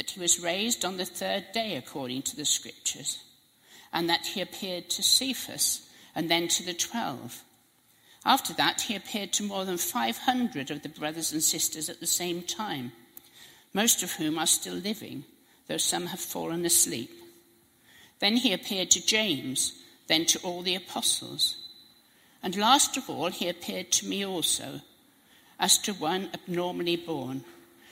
that he was raised on the third day according to the scriptures, and that he appeared to Cephas and then to the twelve. After that, he appeared to more than 500 of the brothers and sisters at the same time, most of whom are still living, though some have fallen asleep. Then he appeared to James, then to all the apostles. And last of all, he appeared to me also, as to one abnormally born.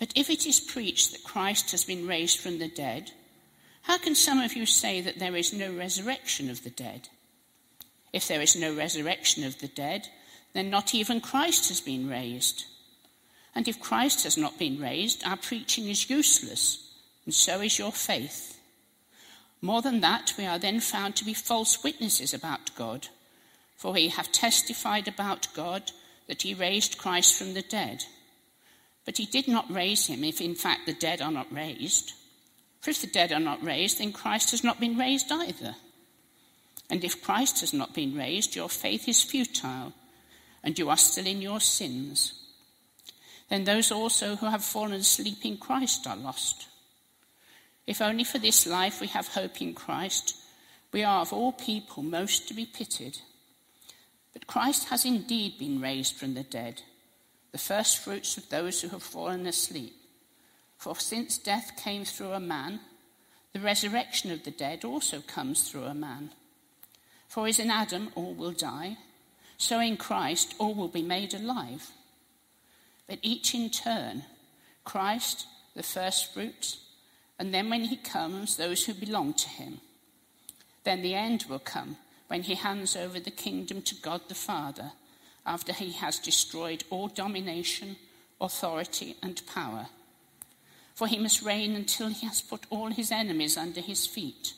but if it is preached that Christ has been raised from the dead, how can some of you say that there is no resurrection of the dead? If there is no resurrection of the dead, then not even Christ has been raised. And if Christ has not been raised, our preaching is useless, and so is your faith. More than that, we are then found to be false witnesses about God, for we have testified about God that he raised Christ from the dead. But he did not raise him if, in fact, the dead are not raised. For if the dead are not raised, then Christ has not been raised either. And if Christ has not been raised, your faith is futile, and you are still in your sins. Then those also who have fallen asleep in Christ are lost. If only for this life we have hope in Christ, we are of all people most to be pitied. But Christ has indeed been raised from the dead the first fruits of those who have fallen asleep. For since death came through a man, the resurrection of the dead also comes through a man. For as in Adam all will die, so in Christ all will be made alive. But each in turn, Christ, the first fruits, and then when he comes, those who belong to him. Then the end will come when he hands over the kingdom to God the Father after he has destroyed all domination, authority, and power. For he must reign until he has put all his enemies under his feet.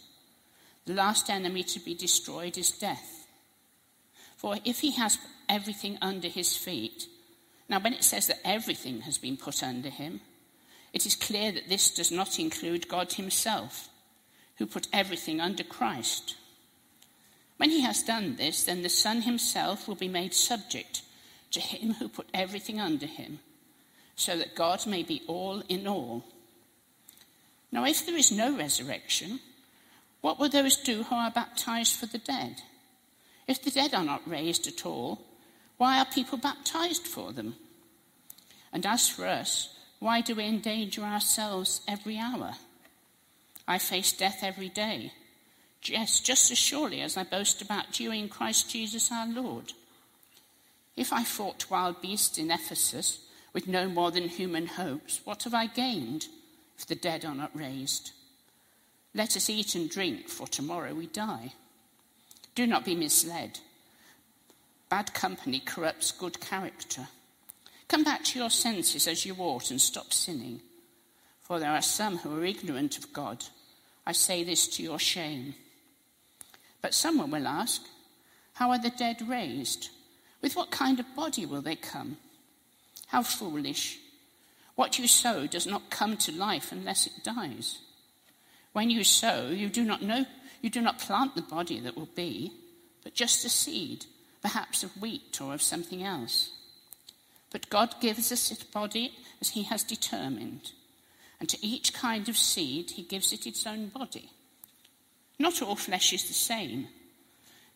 The last enemy to be destroyed is death. For if he has everything under his feet, now when it says that everything has been put under him, it is clear that this does not include God himself, who put everything under Christ. When he has done this, then the Son himself will be made subject to him who put everything under him, so that God may be all in all. Now, if there is no resurrection, what will those do who are baptized for the dead? If the dead are not raised at all, why are people baptized for them? And as for us, why do we endanger ourselves every hour? I face death every day. Yes, just as surely as I boast about you in Christ Jesus our Lord. If I fought wild beasts in Ephesus with no more than human hopes, what have I gained if the dead are not raised? Let us eat and drink, for tomorrow we die. Do not be misled. Bad company corrupts good character. Come back to your senses as you ought and stop sinning. For there are some who are ignorant of God. I say this to your shame. But someone will ask, How are the dead raised? With what kind of body will they come? How foolish. What you sow does not come to life unless it dies. When you sow, you do not know, you do not plant the body that will be, but just a seed, perhaps of wheat or of something else. But God gives us its body as He has determined, and to each kind of seed He gives it its own body. Not all flesh is the same.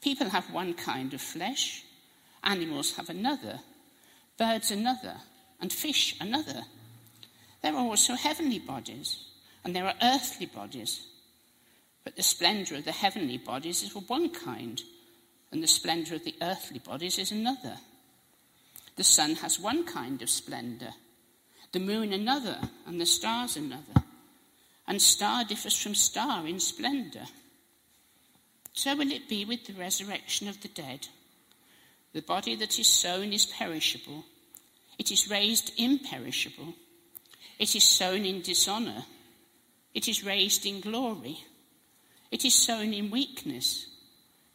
People have one kind of flesh, animals have another, birds another, and fish another. There are also heavenly bodies, and there are earthly bodies. But the splendour of the heavenly bodies is of one kind, and the splendour of the earthly bodies is another. The sun has one kind of splendour, the moon another, and the stars another. And star differs from star in splendour. So will it be with the resurrection of the dead. The body that is sown is perishable, it is raised imperishable. It is sown in dishonour, it is raised in glory. It is sown in weakness.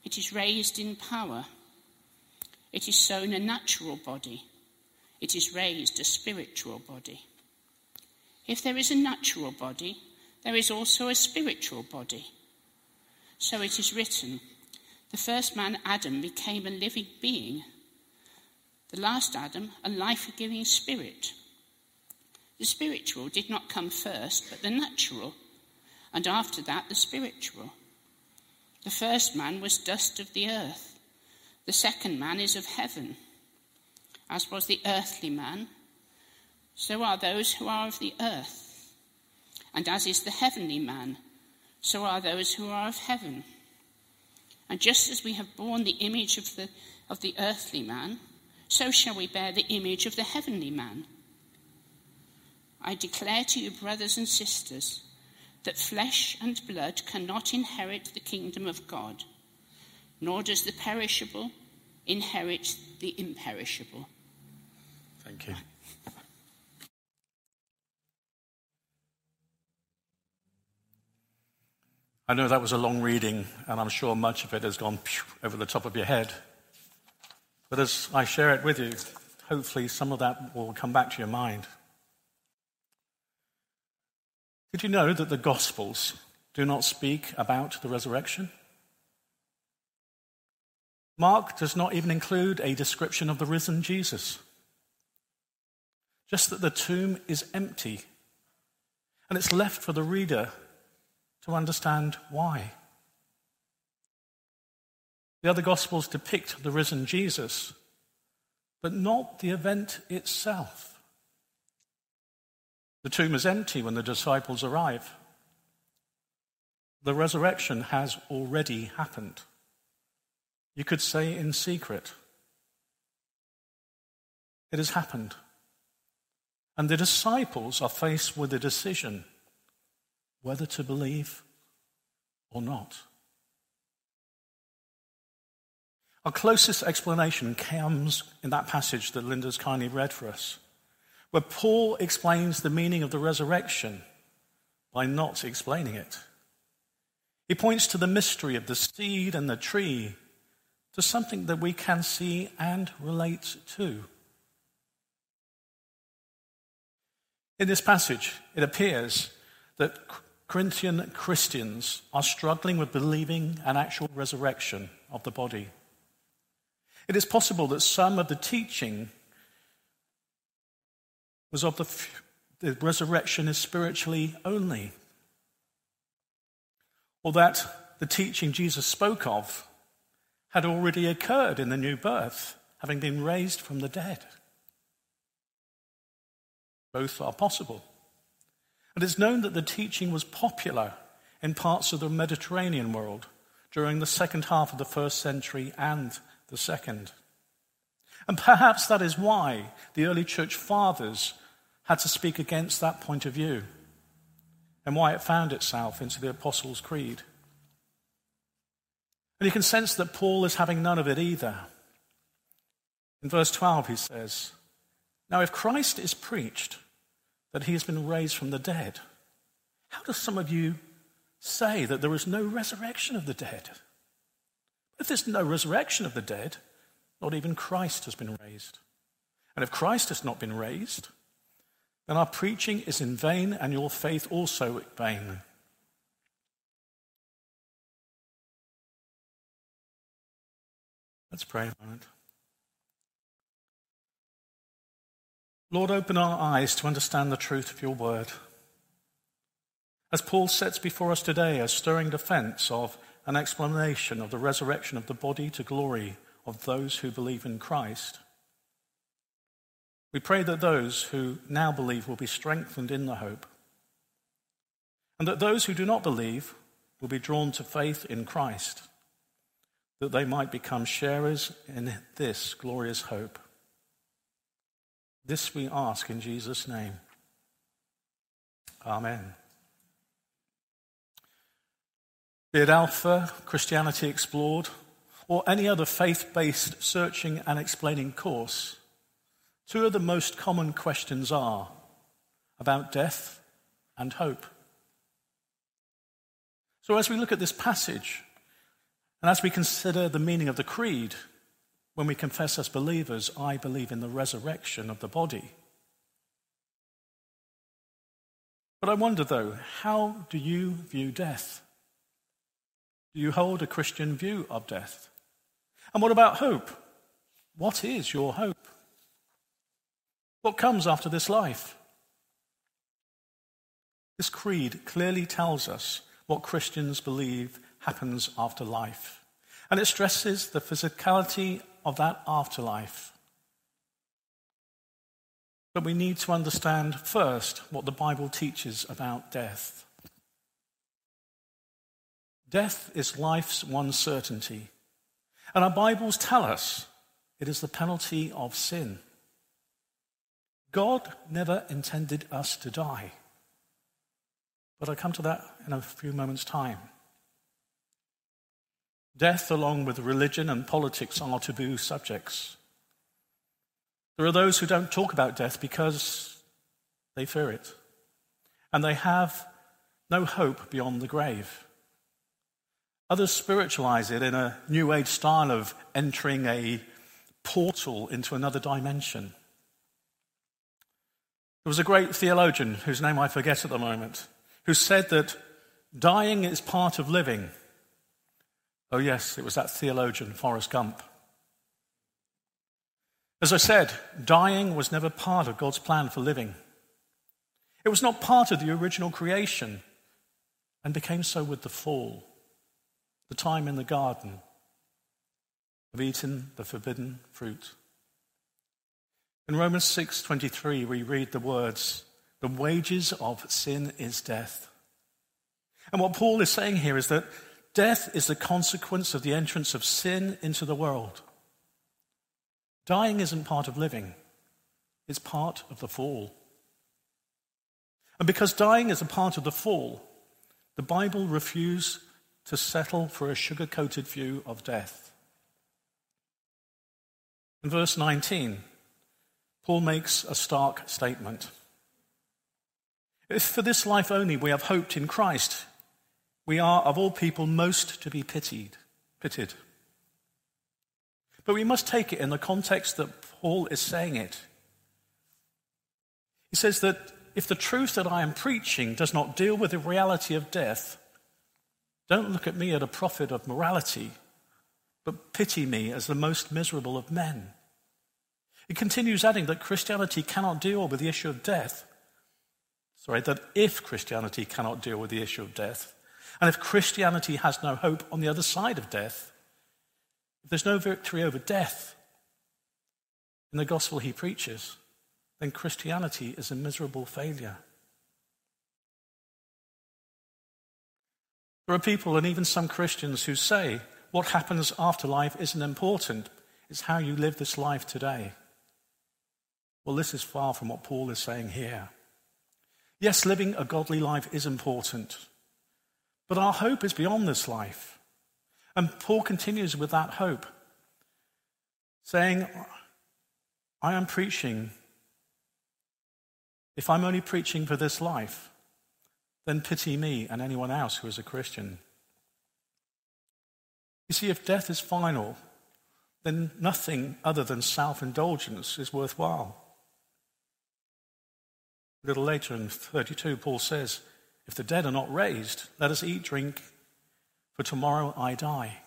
It is raised in power. It is sown a natural body. It is raised a spiritual body. If there is a natural body, there is also a spiritual body. So it is written the first man, Adam, became a living being. The last Adam, a life giving spirit. The spiritual did not come first, but the natural and after that the spiritual. The first man was dust of the earth, the second man is of heaven. As was the earthly man, so are those who are of the earth. And as is the heavenly man, so are those who are of heaven. And just as we have borne the image of the, of the earthly man, so shall we bear the image of the heavenly man. I declare to you, brothers and sisters, that flesh and blood cannot inherit the kingdom of God, nor does the perishable inherit the imperishable. Thank you. I know that was a long reading, and I'm sure much of it has gone over the top of your head. But as I share it with you, hopefully some of that will come back to your mind. Did you know that the Gospels do not speak about the resurrection? Mark does not even include a description of the risen Jesus, just that the tomb is empty, and it's left for the reader to understand why. The other Gospels depict the risen Jesus, but not the event itself. The tomb is empty when the disciples arrive. The resurrection has already happened. You could say in secret. It has happened. And the disciples are faced with a decision whether to believe or not. Our closest explanation comes in that passage that Linda's kindly read for us where Paul explains the meaning of the resurrection by not explaining it. He points to the mystery of the seed and the tree to something that we can see and relate to. In this passage, it appears that Corinthian Christians are struggling with believing an actual resurrection of the body. It is possible that some of the teaching was of the, the resurrection is spiritually only, or that the teaching Jesus spoke of had already occurred in the new birth, having been raised from the dead. Both are possible. And it's known that the teaching was popular in parts of the Mediterranean world during the second half of the first century and the second. And perhaps that is why the early church fathers had to speak against that point of view and why it found itself into the Apostles' Creed. And you can sense that Paul is having none of it either. In verse 12, he says, Now, if Christ is preached that he has been raised from the dead, how do some of you say that there is no resurrection of the dead? If there's no resurrection of the dead, not even Christ has been raised. And if Christ has not been raised, then our preaching is in vain and your faith also in vain. Let's pray a moment. Lord, open our eyes to understand the truth of your word. As Paul sets before us today a stirring defense of an explanation of the resurrection of the body to glory of those who believe in Christ. We pray that those who now believe will be strengthened in the hope, and that those who do not believe will be drawn to faith in Christ, that they might become sharers in this glorious hope. This we ask in Jesus' name. Amen. Be it Alpha, Christianity Explored, or any other faith based searching and explaining course, two of the most common questions are about death and hope. So, as we look at this passage, and as we consider the meaning of the creed, when we confess as believers, I believe in the resurrection of the body. But I wonder, though, how do you view death? Do you hold a Christian view of death? And what about hope? What is your hope? What comes after this life? This creed clearly tells us what Christians believe happens after life. And it stresses the physicality of that afterlife. But we need to understand first what the Bible teaches about death. Death is life's one certainty. And our Bibles tell us it is the penalty of sin. God never intended us to die. But I'll come to that in a few moments' time. Death, along with religion and politics, are taboo subjects. There are those who don't talk about death because they fear it, and they have no hope beyond the grave. Others spiritualize it in a new age style of entering a portal into another dimension. There was a great theologian whose name I forget at the moment who said that dying is part of living. Oh, yes, it was that theologian, Forrest Gump. As I said, dying was never part of God's plan for living. It was not part of the original creation and became so with the fall the time in the garden of eating the forbidden fruit. In Romans 6:23 we read the words, "The wages of sin is death." And what Paul is saying here is that death is the consequence of the entrance of sin into the world. Dying isn't part of living, it's part of the fall. And because dying is a part of the fall, the Bible refuses to settle for a sugar coated view of death. In verse 19, Paul makes a stark statement. If for this life only we have hoped in Christ, we are of all people most to be pitied, pitied. But we must take it in the context that Paul is saying it. He says that if the truth that I am preaching does not deal with the reality of death, don't look at me as a prophet of morality, but pity me as the most miserable of men. It continues adding that Christianity cannot deal with the issue of death. Sorry, that if Christianity cannot deal with the issue of death, and if Christianity has no hope on the other side of death, if there's no victory over death in the gospel he preaches, then Christianity is a miserable failure. There are people, and even some Christians, who say what happens after life isn't important, it's how you live this life today. Well, this is far from what Paul is saying here. Yes, living a godly life is important, but our hope is beyond this life. And Paul continues with that hope, saying, I am preaching. If I'm only preaching for this life, then pity me and anyone else who is a Christian. You see, if death is final, then nothing other than self indulgence is worthwhile. A little later in 32, Paul says, If the dead are not raised, let us eat, drink, for tomorrow I die.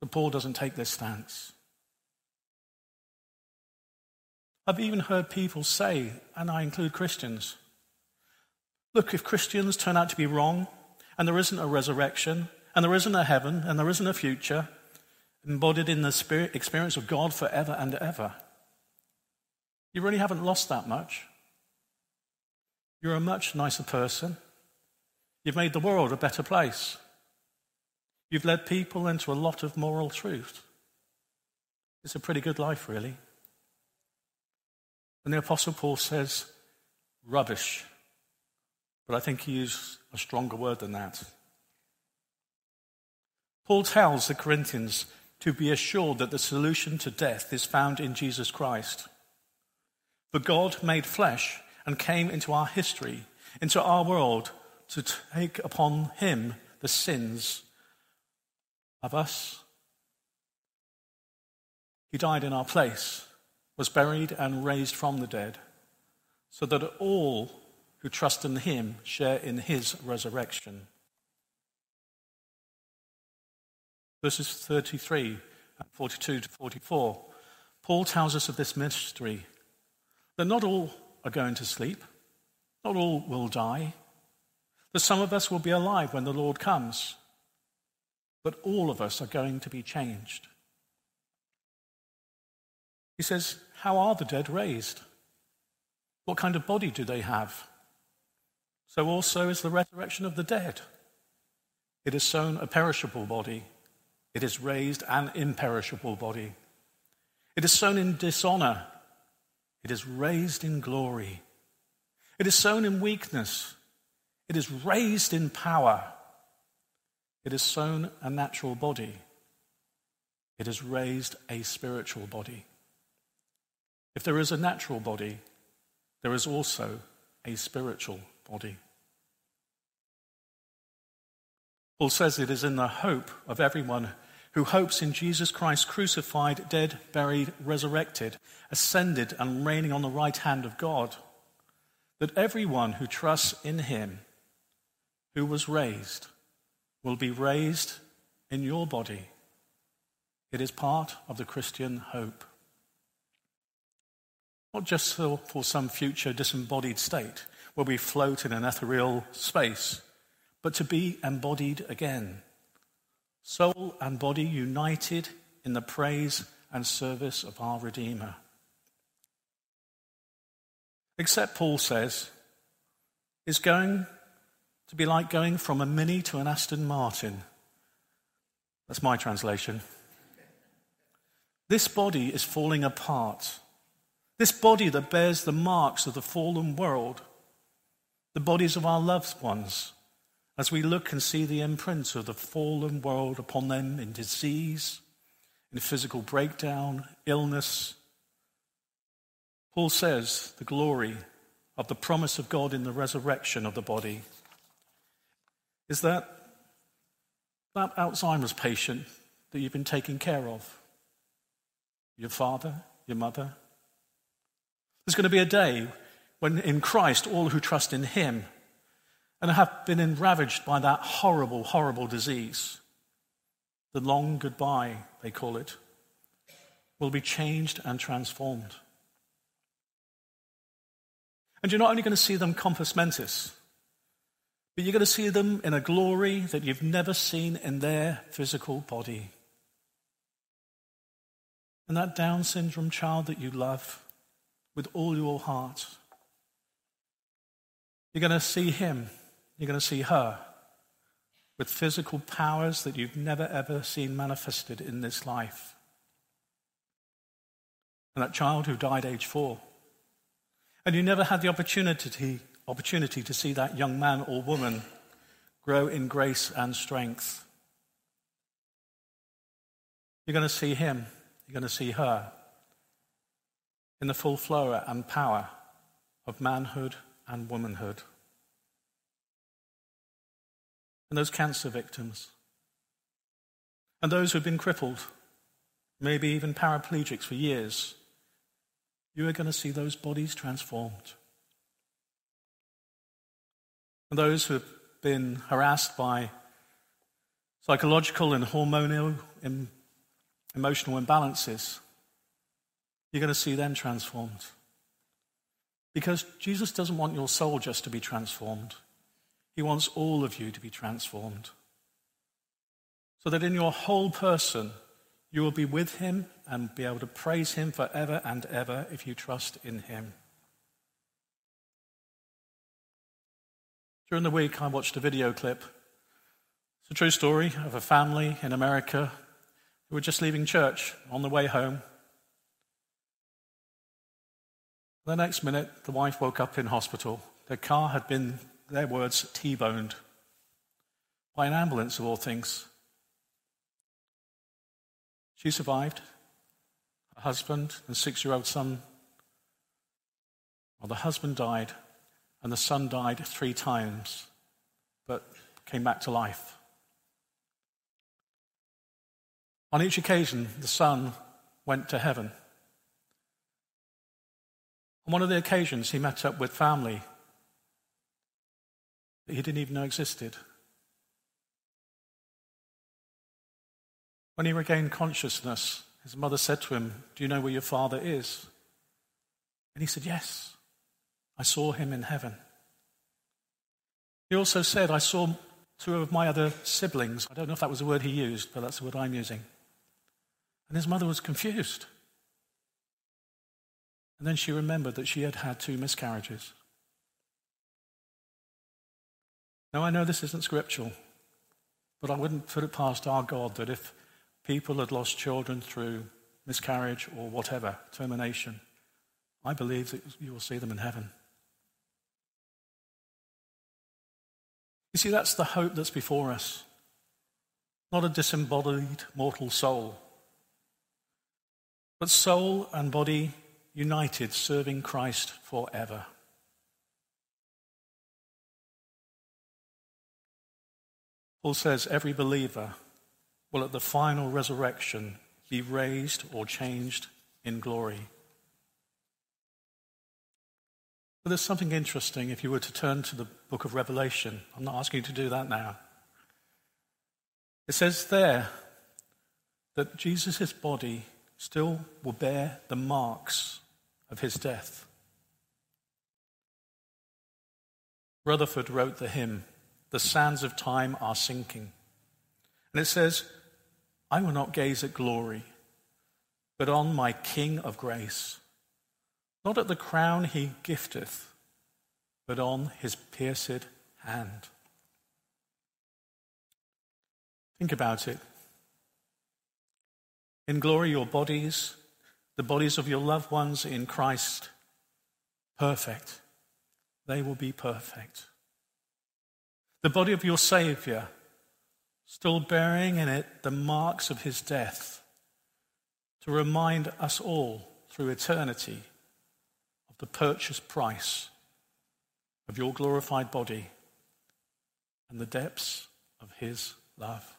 But Paul doesn't take this stance. I've even heard people say, and I include Christians, Look, if Christians turn out to be wrong, and there isn't a resurrection, and there isn't a heaven, and there isn't a future, embodied in the spirit experience of God forever and ever, you really haven't lost that much. You're a much nicer person. You've made the world a better place. You've led people into a lot of moral truth. It's a pretty good life, really. And the Apostle Paul says, rubbish. But I think he used a stronger word than that. Paul tells the Corinthians to be assured that the solution to death is found in Jesus Christ. For God made flesh and came into our history, into our world, to take upon him the sins of us. He died in our place, was buried, and raised from the dead, so that all who trust in him share in his resurrection. Verses 33 and 42 to 44, Paul tells us of this mystery that not all are going to sleep, not all will die, that some of us will be alive when the Lord comes, but all of us are going to be changed. He says, How are the dead raised? What kind of body do they have? So also is the resurrection of the dead. It is sown a perishable body it is raised an imperishable body. It is sown in dishonor. It is raised in glory. It is sown in weakness. It is raised in power. It is sown a natural body. It is raised a spiritual body. If there is a natural body, there is also a spiritual body. Paul says it is in the hope of everyone who hopes in Jesus Christ crucified, dead, buried, resurrected, ascended, and reigning on the right hand of God, that everyone who trusts in him, who was raised, will be raised in your body. It is part of the Christian hope. Not just for, some future disembodied state where we float in an ethereal space, but to be embodied again soul and body united in the praise and service of our Redeemer. Except, Paul says, is going to be like going from a Mini to an Aston Martin. That's my translation. This body is falling apart. This body that bears the marks of the fallen world, the bodies of our loved ones, as we look and see the imprint of the fallen world upon them in disease, in physical breakdown, illness. Paul says the glory of the promise of God in the resurrection of the body is that that Alzheimer's patient that you've been taking care of, your father, your mother. There's going to be a day when in Christ all who trust in him and have been ravaged by that horrible, horrible disease. The long goodbye, they call it, will be changed and transformed. And you're not only going to see them compos mentis, but you're going to see them in a glory that you've never seen in their physical body. And that Down syndrome child that you love with all your heart, you're going to see him you're going to see her with physical powers that you've never ever seen manifested in this life. And that child who died age four. And you never had the opportunity, opportunity to see that young man or woman grow in grace and strength. You're going to see him, you're going to see her in the full flow and power of manhood and womanhood and those cancer victims, and those who've been crippled, maybe even paraplegics for years, you are going to see those bodies transformed. And those who have been harassed by psychological and hormonal and emotional imbalances, you're going to see them transformed. Because Jesus doesn't want your soul just to be transformed. He wants all of you to be transformed. So that in your whole person, you will be with Him and be able to praise Him forever and ever if you trust in Him. During the week, I watched a video clip. It's a true story of a family in America who were just leaving church on the way home. The next minute, the wife woke up in hospital. Their car had been, their words, T boned by an ambulance, of all things. She survived. Her husband and six year old son. Well, the husband died, and the son died three times, but came back to life. On each occasion, the son went to heaven. On one of the occasions, he met up with family that he didn't even know existed. When he regained consciousness, his mother said to him, Do you know where your father is? And he said, Yes, I saw him in heaven. He also said, I saw two of my other siblings. I don't know if that was the word he used, but that's the word I'm using. And his mother was confused. And then she remembered that she had had two miscarriages. Now, I know this isn't scriptural, but I wouldn't put it past our God that if people had lost children through miscarriage or whatever, termination, I believe that you will see them in heaven. You see, that's the hope that's before us. Not a disembodied mortal soul, but soul and body united, serving Christ forever. Paul says every believer will at the final resurrection be raised or changed in glory. But there's something interesting if you were to turn to the book of Revelation. I'm not asking you to do that now. It says there that Jesus' body still will bear the marks of his death. Rutherford wrote the hymn, The Sands of Time Are Sinking. And it says, I will not gaze at glory, but on my King of grace, not at the crown he gifteth, but on his pierced hand. Think about it. In glory, your bodies, the bodies of your loved ones in Christ, perfect. They will be perfect. The body of your Savior, still bearing in it the marks of his death, to remind us all through eternity of the purchase price of your glorified body and the depths of his love.